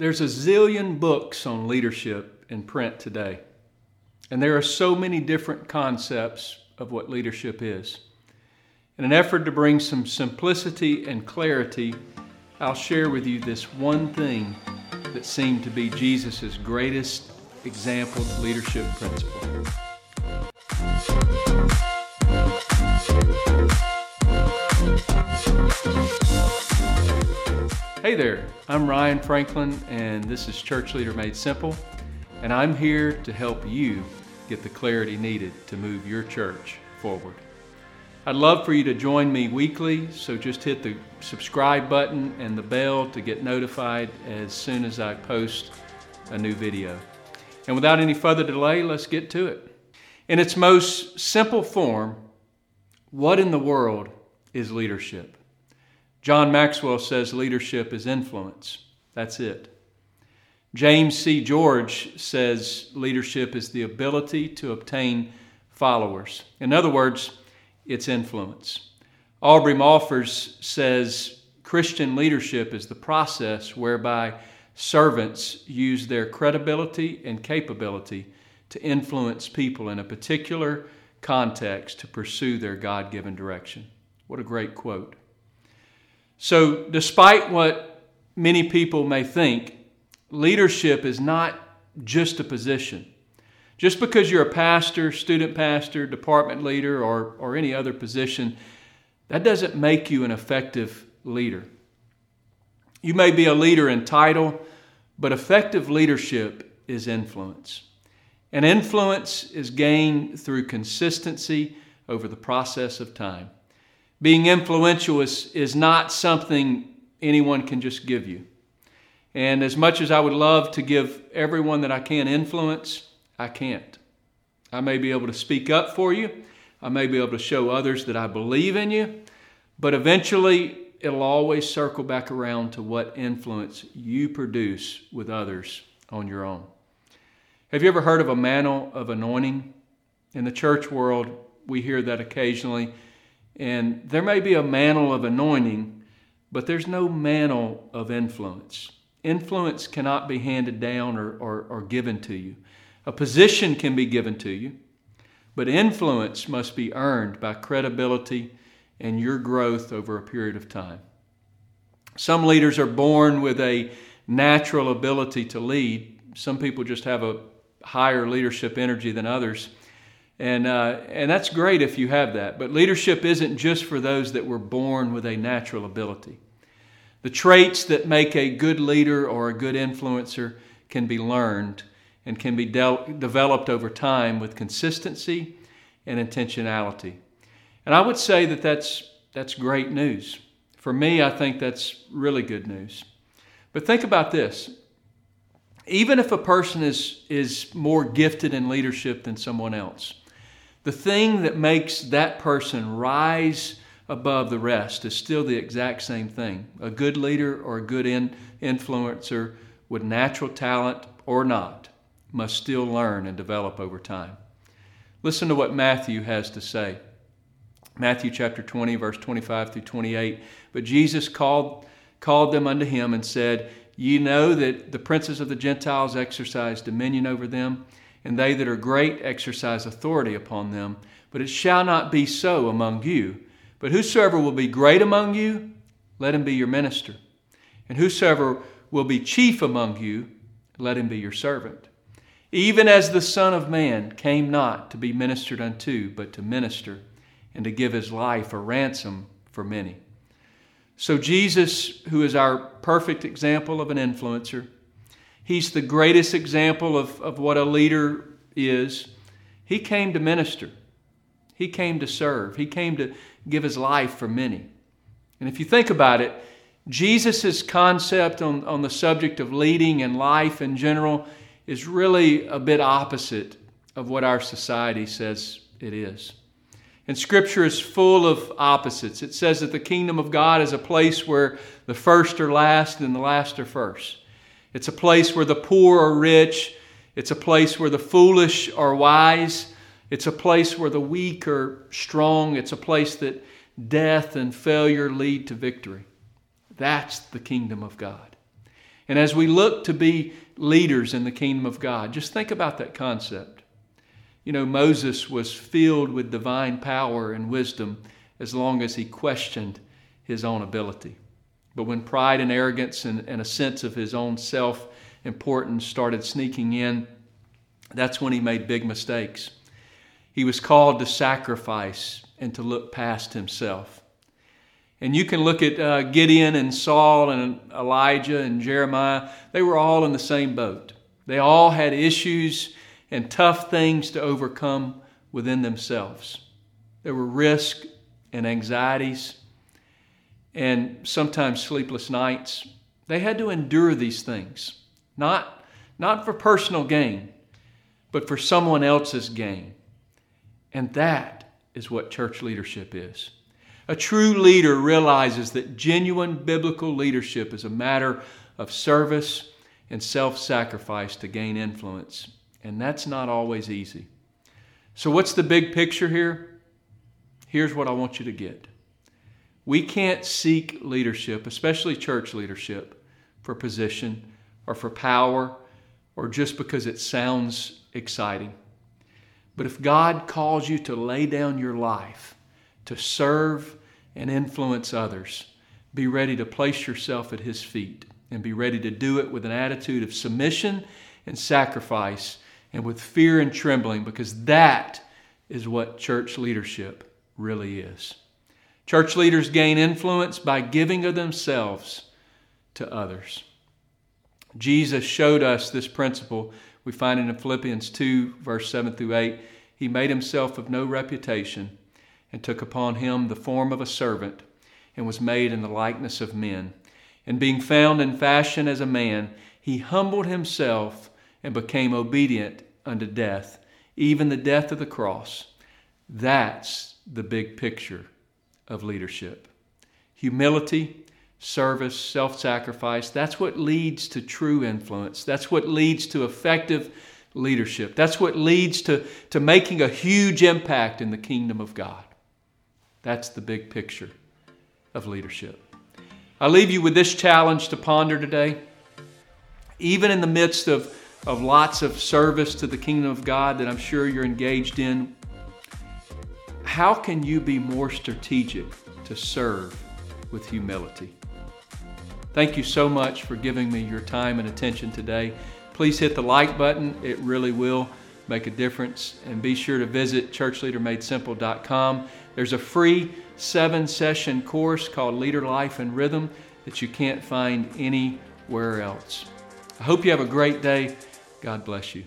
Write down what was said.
There's a zillion books on leadership in print today, and there are so many different concepts of what leadership is. In an effort to bring some simplicity and clarity, I'll share with you this one thing that seemed to be Jesus' greatest example of leadership principle. Hey there, I'm Ryan Franklin, and this is Church Leader Made Simple, and I'm here to help you get the clarity needed to move your church forward. I'd love for you to join me weekly, so just hit the subscribe button and the bell to get notified as soon as I post a new video. And without any further delay, let's get to it. In its most simple form, what in the world is leadership? John Maxwell says leadership is influence. That's it. James C. George says leadership is the ability to obtain followers. In other words, it's influence. Aubrey Malphurs says Christian leadership is the process whereby servants use their credibility and capability to influence people in a particular context to pursue their God given direction. What a great quote. So, despite what many people may think, leadership is not just a position. Just because you're a pastor, student pastor, department leader, or, or any other position, that doesn't make you an effective leader. You may be a leader in title, but effective leadership is influence. And influence is gained through consistency over the process of time. Being influential is, is not something anyone can just give you. And as much as I would love to give everyone that I can influence, I can't. I may be able to speak up for you. I may be able to show others that I believe in you. But eventually, it'll always circle back around to what influence you produce with others on your own. Have you ever heard of a mantle of anointing? In the church world, we hear that occasionally. And there may be a mantle of anointing, but there's no mantle of influence. Influence cannot be handed down or, or, or given to you. A position can be given to you, but influence must be earned by credibility and your growth over a period of time. Some leaders are born with a natural ability to lead. Some people just have a higher leadership energy than others. And, uh, and that's great if you have that. But leadership isn't just for those that were born with a natural ability. The traits that make a good leader or a good influencer can be learned and can be de- developed over time with consistency and intentionality. And I would say that that's, that's great news. For me, I think that's really good news. But think about this even if a person is, is more gifted in leadership than someone else, the thing that makes that person rise above the rest is still the exact same thing. A good leader or a good in, influencer with natural talent or not must still learn and develop over time. Listen to what Matthew has to say. Matthew chapter 20, verse 25 through 28. But Jesus called, called them unto him and said, Ye know that the princes of the Gentiles exercise dominion over them and they that are great exercise authority upon them. But it shall not be so among you. But whosoever will be great among you, let him be your minister. And whosoever will be chief among you, let him be your servant. Even as the Son of Man came not to be ministered unto, but to minister, and to give his life a ransom for many. So, Jesus, who is our perfect example of an influencer, He's the greatest example of, of what a leader is. He came to minister, he came to serve, he came to give his life for many. And if you think about it, Jesus' concept on, on the subject of leading and life in general is really a bit opposite of what our society says it is. And Scripture is full of opposites. It says that the kingdom of God is a place where the first are last and the last are first. It's a place where the poor are rich. It's a place where the foolish are wise. It's a place where the weak are strong. It's a place that death and failure lead to victory. That's the kingdom of God. And as we look to be leaders in the kingdom of God, just think about that concept. You know, Moses was filled with divine power and wisdom as long as he questioned his own ability. But when pride and arrogance and, and a sense of his own self importance started sneaking in, that's when he made big mistakes. He was called to sacrifice and to look past himself. And you can look at uh, Gideon and Saul and Elijah and Jeremiah. They were all in the same boat. They all had issues and tough things to overcome within themselves. There were risks and anxieties and sometimes sleepless nights. They had to endure these things, not, not for personal gain, but for someone else's gain. And that is what church leadership is. A true leader realizes that genuine biblical leadership is a matter of service and self sacrifice to gain influence. And that's not always easy. So, what's the big picture here? Here's what I want you to get we can't seek leadership, especially church leadership, for position or for power or just because it sounds exciting. But if God calls you to lay down your life, to serve and influence others, be ready to place yourself at His feet and be ready to do it with an attitude of submission and sacrifice and with fear and trembling because that is what church leadership really is. Church leaders gain influence by giving of themselves to others. Jesus showed us this principle. We find it in Philippians 2, verse 7 through 8. He made himself of no reputation and took upon him the form of a servant and was made in the likeness of men. And being found in fashion as a man, he humbled himself and became obedient unto death, even the death of the cross. That's the big picture of leadership. Humility, service, self sacrifice, that's what leads to true influence. That's what leads to effective leadership. That's what leads to, to making a huge impact in the kingdom of God. That's the big picture of leadership. I leave you with this challenge to ponder today. Even in the midst of, of lots of service to the kingdom of God that I'm sure you're engaged in, how can you be more strategic to serve with humility? Thank you so much for giving me your time and attention today. Please hit the like button, it really will make a difference. And be sure to visit churchleadermadesimple.com. There's a free seven session course called Leader Life in Rhythm that you can't find anywhere else. I hope you have a great day. God bless you.